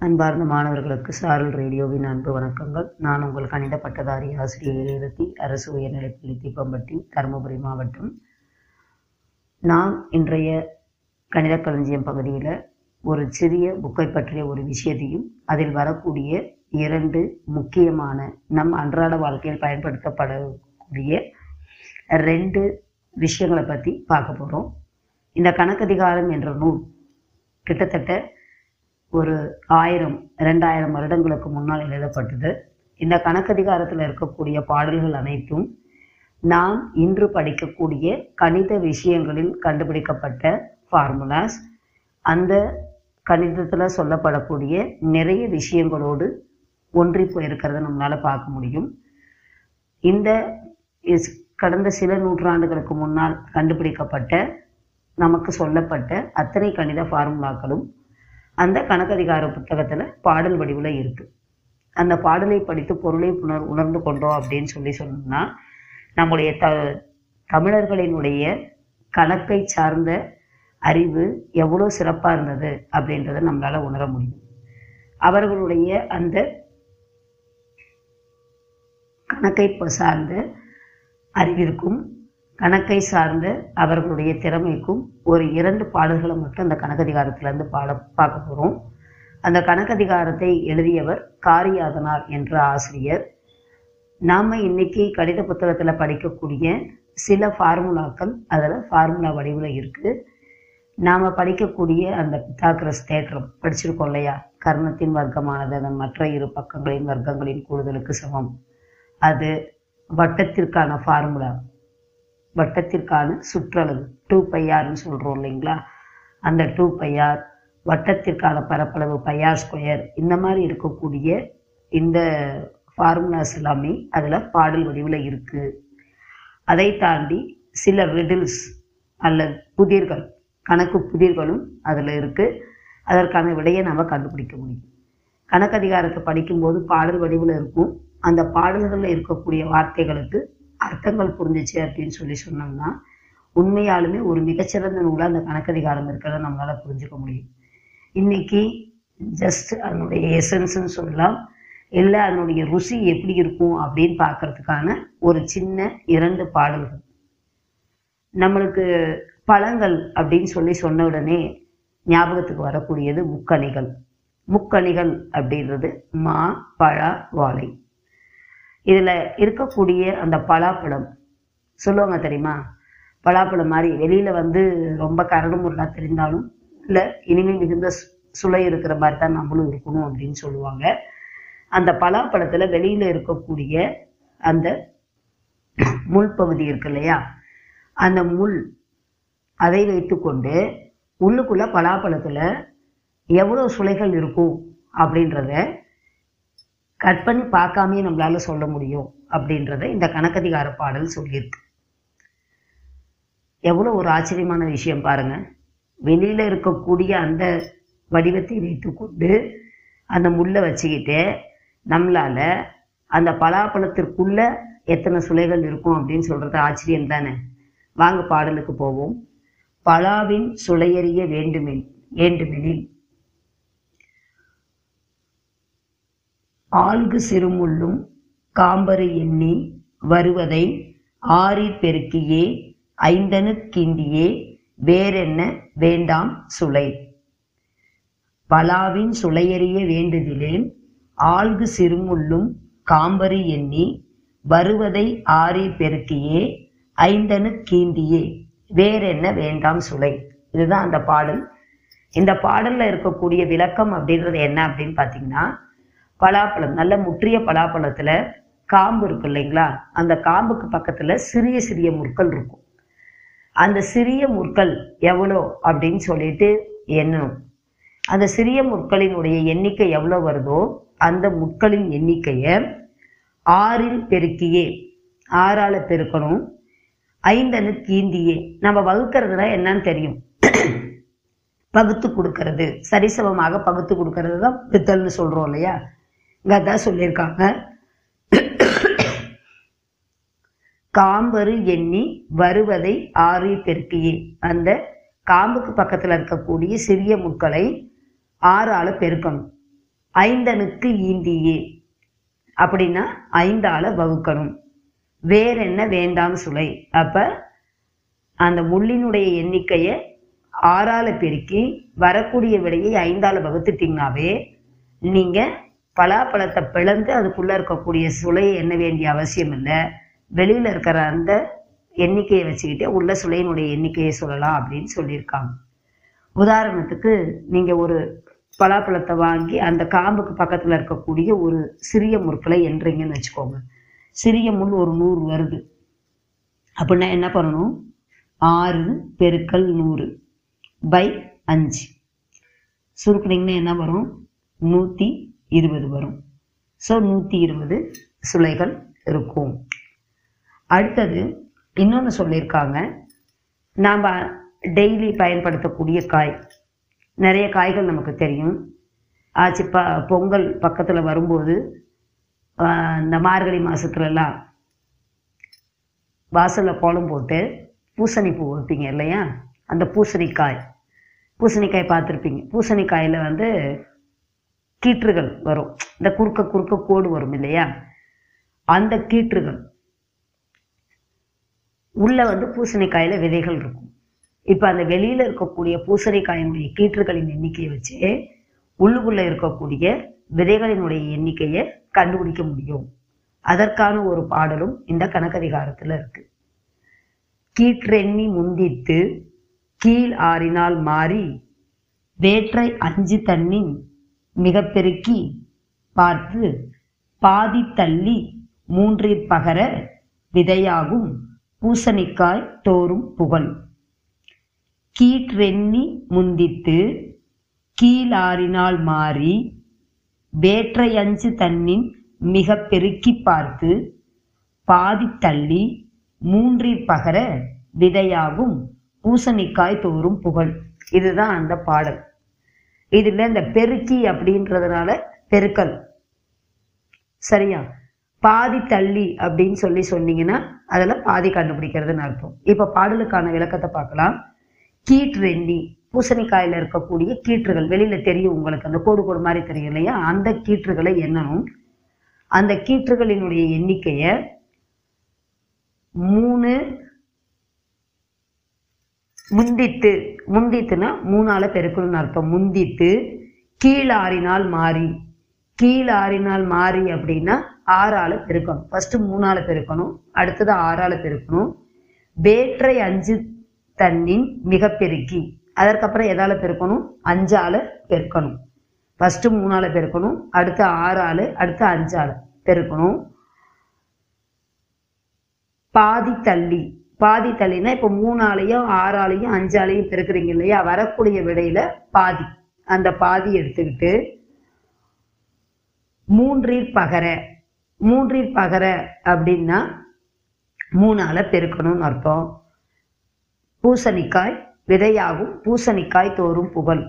அன்பார்ந்த மாணவர்களுக்கு சாரல் ரேடியோவின் அன்பு வணக்கங்கள். நான் உங்கள் கணித பட்டதாரி ஆசிரியர் எழுதி அரசு உயர்நிலைப்பள்ளி தீப்பம்பட்டி தருமபுரி மாவட்டம். நான் இன்றைய கணித களஞ்சியம் பகுதியில் ஒரு சிறிய புக்கை பற்றிய ஒரு விஷயத்தையும் அதில் வரக்கூடிய இரண்டு முக்கியமான நம் அன்றாட வாழ்க்கையில் பயன்படுத்தப்படக்கூடிய ரெண்டு விஷயங்களை பற்றி பார்க்க போகிறோம் இந்த கணக்கதிகாரம் என்ற நூல் கிட்டத்தட்ட ஒரு ஆயிரம் ரெண்டாயிரம் வருடங்களுக்கு முன்னால் எழுதப்பட்டது. இந்த கணக்கதிகாரத்தில் இருக்கக்கூடிய பாடல்கள் அனைத்தும் நாம் இன்று படிக்கக்கூடிய கணித விஷயங்களில் கண்டுபிடிக்கப்பட்ட ஃபார்முலாஸ் அந்த கணிதத்தில் சொல்லப்படக்கூடிய நிறைய விஷயங்களோடு ஒன்றி போயிருக்கிறத நம்மளால் பார்க்க முடியும். இந்த கடந்த சில நூற்றாண்டுகளுக்கு முன்னால் கண்டுபிடிக்கப்பட்ட நமக்கு சொல்லப்பட்ட அத்தனை கணித ஃபார்முலாக்களும் அந்த கணக்கதிகார புத்தகத்தில் பாடல் வடிவில் இருக்குது அந்த பாடலை படித்து பொருளை உணர் உணர்ந்து கொண்டோம் அப்படின்னு சொல்லி சொன்னோம்னா நம்முடைய த தமிழர்களினுடைய கணக்கை சார்ந்த அறிவு எவ்வளோ சிறப்பாக இருந்தது அப்படின்றத நம்மளால் உணர முடியும். அவர்களுடைய அந்த கணக்கை சார்ந்த அறிவிற்கும் கணக்கை சார்ந்த அவர்களுடைய திறமைக்கும் ஒரு இரண்டு பாடல்களை மட்டும் அந்த கணக்கதிகாரத்திலேருந்து பாட பார்க்க போகிறோம் அந்த கணக்கதிகாரத்தை எழுதியவர் காரியாதனார் என்ற ஆசிரியர். நாம் இன்னைக்கு கடித புத்தகத்தில் படிக்கக்கூடிய சில ஃபார்முலாக்கள் அதில் ஃபார்முலா வடிவில் இருக்குது நாம் படிக்கக்கூடிய அந்த பித்தாக்கிரஸ் தேற்றம் படிச்சிருக்கோம் இல்லையா? கர்ணத்தின் வர்க்கமானது அதன் மற்ற இரு பக்கங்களின் வர்க்கங்களின் கூடுதலுக்கு சமம். அது வட்டத்திற்கான ஃபார்முலா. வட்டத்திற்கான சுற்றளவு டூ பையார்னு சொல்கிறோம் இல்லைங்களா? அந்த டூ பையார் வட்டத்திற்கான பரப்பளவு பையார் ஸ்கொயர் இந்த மாதிரி இருக்கக்கூடிய இந்த ஃபார்முலாஸ் எல்லாமே அதில் பாடல் வடிவில் இருக்குது அதை தாண்டி சில ரிடில்ஸ் அல்லது புதிர்கள் கணக்கு புதிர்களும் அதில் இருக்குது அதற்கான விடையை நம்ம கண்டுபிடிக்க முடியும். கணக்கதிகாரத்தை படிக்கும்போது பாடல் வடிவில் இருக்கும். அந்த பாடல்களில் இருக்கக்கூடிய வார்த்தைகளுக்கு அர்த்தங்கள் புரிஞ்சிச்சு அப்படின்னு சொல்லி சொன்னோம்னா உண்மையாலுமே ஒரு மிகச்சிறந்த நூலாக அந்த கணக்கதிகாரம் இருக்கிறத நம்மளால் புரிஞ்சுக்க முடியும். இன்னைக்கு ஜஸ்ட் அதனுடைய எசன்ஸ்ன்னு சொல்லலாம். இல்லை அதனுடைய ருசி எப்படி இருக்கும் அப்படின்னு பார்க்கறதுக்கான ஒரு சின்ன இரண்டு பாடல்கள். நம்மளுக்கு பழங்கள் அப்படின்னு சொல்லி சொன்ன உடனே ஞாபகத்துக்கு வரக்கூடியது முக்கணிகள். முக்கணிகள் அப்படின்றது மா பழ வாழை. இதில் இருக்கக்கூடிய அந்த பலாப்பழம் சொல்லுவாங்க தெரியுமா? பலாப்பழம் மாதிரி வெளியில் வந்து ரொம்ப கரடு முரடாக தெரிந்தாலும் இல்லை இனிமேல் மிகுந்த சுளை இருக்கிற மாதிரி தான் நம்மளும் இருக்கணும் அப்படின்னு சொல்லுவாங்க. அந்த பலாப்பழத்தில் வெளியில் இருக்கக்கூடிய அந்த முள் பகுதி இருக்கு இல்லையா? அந்த முள் அதை வைத்துக்கொண்டு உள்ளுக்குள்ள பலாப்பழத்தில் எவ்வளோ சுளைகள் இருக்கும் அப்படின்றத கட் பண்ணி பார்க்காமே நம்மளால சொல்ல முடியும் அப்படின்றத இந்த கணக்கதிகார பாடல் சொல்லியிருக்கு. எவ்வளோ ஒரு ஆச்சரியமான விஷயம் பாருங்க. வெளியில இருக்கக்கூடிய அந்த வடிவத்தை வைத்துக்கொண்டு அந்த முள்ளை வச்சுக்கிட்டு நம்மளால அந்த பலாப்பழத்திற்குள்ள எத்தனை சுலைகள் இருக்கும் அப்படின்னு சொல்றது ஆச்சரியம் தானே. வாங்க பாடலுக்கு போவோம். பலாவின் சுளையறிய வேண்டுமென் வேண்டுமெனில் ஆள்கு சிறுமுள்ளும் காம்பரு எண்ணி வருவதை ஆறிற் பெருக்கியே ஐந்தனு வேறென்ன வேண்டாம் சுளை பலாவின் சுளையறிய வேண்டுதிலேன் ஆள்கு சிறுமுள்ளும் காம்பரு எண்ணி வருவதை ஆறிற் பெருக்கியே ஐந்தனு கீண்டியே வேறென்ன வேண்டாம் சுளை இதுதான் அந்த பாடல். இந்த பாடல்ல இருக்கக்கூடிய விளக்கம் அப்படின்றது என்ன அப்படின்னு பார்த்தீங்கன்னா பலாப்பழம் நல்ல முற்றிய பலாப்பழத்துல காம்பு இருக்கு இல்லைங்களா? அந்த காம்புக்கு பக்கத்துல சிறிய சிறிய முற்கள் இருக்கும். அந்த சிறிய முற்கள் எவ்வளோ அப்படின்னு சொல்லிட்டு எண்ணணும். அந்த சிறிய முற்களினுடைய எண்ணிக்கை எவ்வளோ வருதோ அந்த முட்களின் எண்ணிக்கையை ஆறில் பெருக்கியே. ஆறால பெருக்கணும். ஐந்தனு கீந்தியே நம்ம வகுக்கிறதுனா என்னன்னு தெரியும். பகுத்து கொடுக்கறது. சரிசமமாக பகுத்து கொடுக்கறது தான் பித்தல்னு சொல்றோம் இல்லையா? அதான் சொல்லியிருக்காங்க. காம்பரு எண்ணி வருவதை ஆறு பெருக்கியே. அந்த காம்புக்கு பக்கத்தில் இருக்கக்கூடிய சிறிய முட்களை ஆறால பெருக்கணும். ஐந்தனுக்கு ஈந்தியே அப்படின்னா ஐந்தால வகுக்கணும். வேற என்ன வேண்டாம் சுலை? அப்ப அந்த முள்ளினுடைய எண்ணிக்கையை ஆறால பெருக்கி வரக்கூடிய விடையை ஐந்தால வகுத்துட்டீங்கனாவே நீங்கள் பலாப்பழத்தை பிளந்து அதுக்குள்ளே இருக்கக்கூடிய சுளையை எண்ண வேண்டிய அவசியம் இல்லை. வெளியில் இருக்கிற அந்த எண்ணிக்கையை வச்சுக்கிட்டே உள்ள சுளையினுடைய எண்ணிக்கையை சொல்லலாம் அப்படின்னு சொல்லியிருக்காங்க. உதாரணத்துக்கு நீங்கள் ஒரு பலாப்பழத்தை வாங்கி அந்த காம்புக்கு பக்கத்தில் இருக்கக்கூடிய ஒரு சிறிய முற்களை எண்றீங்கன்னு வச்சுக்கோங்க. சிறிய முள் ஒரு நூறு வருது. அப்படின்னா என்ன பண்ணணும்? ஆறு பெருக்கல் நூறு பை அஞ்சு. சுருக்குனீங்கன்னா என்ன வரும்? நூற்றி இருபது வரும். ஸோ நூற்றி இருபது சுளைகள் இருக்கும். அடுத்தது இன்னொன்று சொல்லியிருக்காங்க. நாம் டெய்லி பயன்படுத்தக்கூடிய காய். நிறைய காய்கள் நமக்கு தெரியும். ஆச்சு ப பொங்கல் பக்கத்தில் வரும்போது இந்த மார்கழி மாதத்துலலாம் வாசலில் கோலம் போட்டு பூசணி பூ வைப்பீங்க இல்லையா? அந்த பூசணிக்காய். பூசணிக்காய் பார்த்துருப்பீங்க. பூசணிக்காயில் வந்து கீற்றுகள் வரும். இந்த குறுக்க குறுக்க கோடு வரும் இல்லையா? அந்த கீற்றுகள். உள்ள வந்து பூசணிக்காயில விதைகள் இருக்கும். இப்போ அந்த வெளியில இருக்கக்கூடிய பூசணிக்காயினுடைய கீற்றுகளின் எண்ணிக்கையை வச்சு உள்ளுக்குள்ள இருக்கக்கூடிய விதைகளினுடைய எண்ணிக்கையை கண்டுபிடிக்க முடியும். அதற்கான ஒரு பாடலும் இந்த கணக்கதிகாரத்துல இருக்கு. கீற்றெண்ணி முந்தித்து கீழ் ஆறினால் மாறி வேற்றை அஞ்சு தண்ணின் மிக பெருக்கி பார்த்து பாதி தள்ளி மூன்றிற் பகர விதையாகும் பூசணிக்காய் தோறும் புகழ் கீற்றெண்ணி முந்தித்து கீழாறினால் மாறி வேற்றையஞ்சு தன்னின் மிக பெருக்கி பார்த்து பாதி தள்ளி மூன்றிற் பகர விதையாகும் பூசணிக்காய் தோறும் புகழ் இதுதான் அந்த பாடல். இதுல இந்த பெருக்கி அப்படின்றதுனால பெருக்கல். சரியா? பாதி தள்ளி அப்படின்னு சொல்லி சொன்னீங்கன்னா அதில் பாதி கண்டுபிடிக்கிறதுன்னு அர்த்தம். இப்போ பாடலுக்கான விளக்கத்தை பார்க்கலாம். கீற்றெண்ணி பூசணிக்காயில் இருக்கக்கூடிய கீற்றுகள் வெளியில் தெரியும் உங்களுக்கு அந்த கோடு கோடு மாதிரி தெரியும் இல்லையா? அந்த கீற்றுகளை எண்ணணும். அந்த கீற்றுகளினுடைய எண்ணிக்கையை மூணு முந்தித்து முந்தித்துனா மூணால பெருக்கணும்னு அர்த்தம். முந்தித்து கீழாறினால் மாறி. கீழாறினால் மாறி அப்படின்னா ஆறால பெருக்கணும். ஃபர்ஸ்ட் மூணால பெருக்கணும். அடுத்தது ஆறால பெருக்கணும். வேற்றை அஞ்சு தண்ணின் மிக பெருக்கி. அதற்கப்புறம் எதால பெருக்கணும்? அஞ்சால பெருக்கணும். ஃபர்ஸ்ட் மூணால பெருக்கணும். அடுத்து ஆறால அடுத்து அஞ்சால் பெருக்கணும். பாதி தள்ளி. பாதி தள்ளினா இப்போ மூணாலையும் ஆறாலையும் அஞ்சாலையும் பெருக்குறீங்க இல்லையா? வரக்கூடிய விடையில பாதி. அந்த பாதி எடுத்துக்கிட்டு மூன்றீர் பகர மூன்றீர் பகர அப்படின்னா மூணால பெருக்கணும்னு அர்த்தம். பூசணிக்காய் விதையாகும் பூசணிக்காய் தோறும் புகழ்.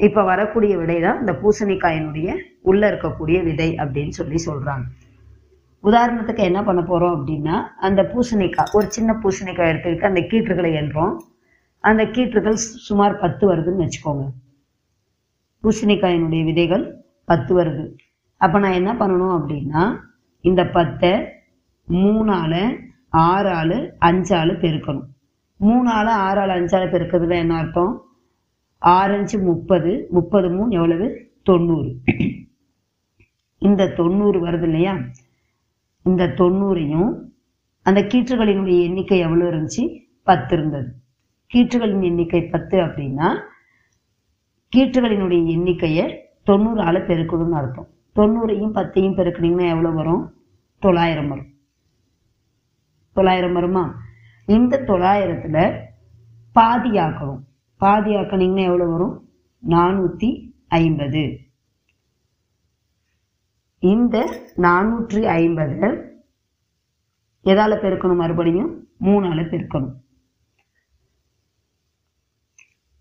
இப்ப வரக்கூடிய விடை தான் இந்த பூசணிக்காயினுடைய உள்ள இருக்கக்கூடிய விதை அப்படின்னு சொல்லி சொல்றாங்க. உதாரணத்துக்கு என்ன பண்ண போறோம் அப்படின்னா அந்த பூசணிக்காய் ஒரு சின்ன பூசணிக்காய் எடுத்துக்கிட்டு அந்த கீற்றுகளை எண்றோம் அந்த கீற்றுகள் சுமார் பத்து வருதுன்னு வச்சுக்கோங்க. பூசணிக்காயினுடைய விதைகள் பத்து வருது. அப்ப நான் என்ன பண்ணணும் அப்படின்னா இந்த பத்தை மூணால ஆறால அஞ்சால பெருக்கணும். மூணாலு ஆறு ஆள் அஞ்சால பெருக்கிறதுல என்ன அர்த்தம்? ஆறஞ்சு முப்பது முப்பது மூணு எவ்வளவு? தொண்ணூறு. இந்த தொண்ணூறு வருது இல்லையா? இந்த தொண்ணூறையும் அந்த கீற்றுகளினுடைய எண்ணிக்கை எவ்வளவு இருந்துச்சு? பத்து இருந்தது. கீற்றுகளின் எண்ணிக்கை பத்து அப்படின்னா கீற்றுகளினுடைய எண்ணிக்கையை தொண்ணூறால பெருக்கணும்னு அர்த்தம். தொண்ணூறையும் பத்தையும் பெருக்கினீங்கன்னா எவ்வளவு வரும்? தொள்ளாயிரம் வரும். தொள்ளாயிரம் வருமா? இந்த தொள்ளாயிரத்துல பாதி ஆக்கணும் பாதி எவ்வளவு வரும்? நானூத்தி ஐம்பது. இந்த நானூற்றி ஐம்பது எதால பெருக்கணும் மறுபடியும்? மூணால பெருக்கணும்.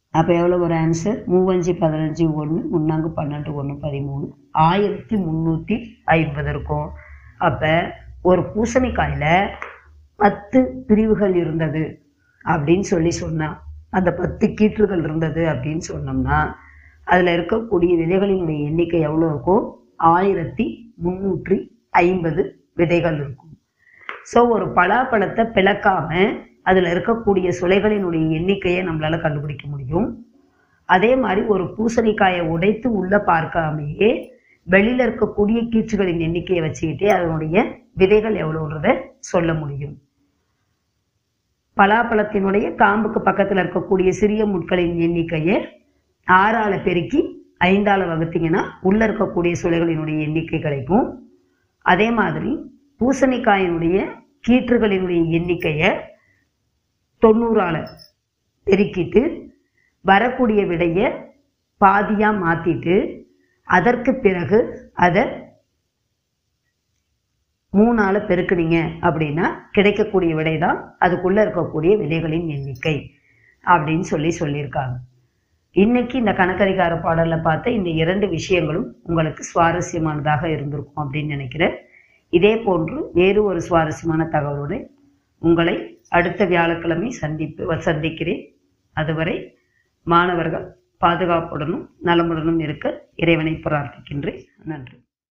அப்போ எவ்வளோ ஒரு ஆன்சர் மூவஞ்சு பதினஞ்சு ஒன்று முன்னாங்கு பன்னெண்டு ஒன்று பதிமூணு. ஆயிரத்தி முந்நூற்றி ஐம்பது இருக்கும். அப்போ ஒரு பூசணிக்காயில பத்து பிரிவுகள் இருந்தது அப்படின்னு சொல்லி சொன்னான் அந்த பத்து கீற்றுகள் இருந்தது அப்படின்னு சொன்னோம்னா அதில் இருக்கக்கூடிய விதைகளினுடைய எண்ணிக்கை எவ்வளோ இருக்கும்? ஆயிரத்தி முன்னூற்றி ஐம்பது விதைகள் இருக்கும். ஸோ ஒரு பலாப்பழத்தை பிளக்காம அதில் இருக்கக்கூடிய சுளைகளினுடைய எண்ணிக்கையை நம்மளால கண்டுபிடிக்க முடியும். அதே மாதிரி ஒரு பூசணிக்காயை உடைத்து உள்ள பார்க்காமையே வெளியில இருக்கக்கூடிய கீற்றுகளின் எண்ணிக்கையை வச்சுக்கிட்டே அதனுடைய விதைகள் எவ்வளோன்றத சொல்ல முடியும். பலாப்பழத்தினுடைய காம்புக்கு பக்கத்தில் இருக்கக்கூடிய சிறிய முட்களின் எண்ணிக்கையை ஆறால பெருக்கி ஐந்தால் வகுத்தீங்கன்னா உள்ள இருக்கக்கூடிய சுளைகளினுடைய எண்ணிக்கை கிடைக்கும் அதே மாதிரி பூசணிக்காயினுடைய கீற்றுகளினுடைய எண்ணிக்கையை தொண்ணூறால பெருக்கிட்டு வரக்கூடிய விடையை பாதியா மாத்திட்டு அதற்கு பிறகு அதை மூணால பெருக்குனீங்க அப்படின்னா கிடைக்கக்கூடிய விடை தான் அதுக்குள்ள இருக்கக்கூடிய விதைகளின் எண்ணிக்கை அப்படின்னு சொல்லி சொல்லியிருக்காங்க. இன்னைக்கு இந்த கணக்கதிகார பாடலில் பார்த்த இந்த இரண்டு விஷயங்களும் உங்களுக்கு சுவாரஸ்யமானதாக இருந்திருக்கும் அப்படின்னு நினைக்கிறேன். இதே போன்று வேறு ஒரு சுவாரஸ்யமான தகவலோடு உங்களை அடுத்த வியாழக்கிழமை சந்திப்பு சந்திக்கிறேன். அதுவரை மாணவர்கள் பாதுகாப்புடனும் நலமுடனும் இருக்க இறைவனை பிரார்த்திக்கின்றேன். நன்றி.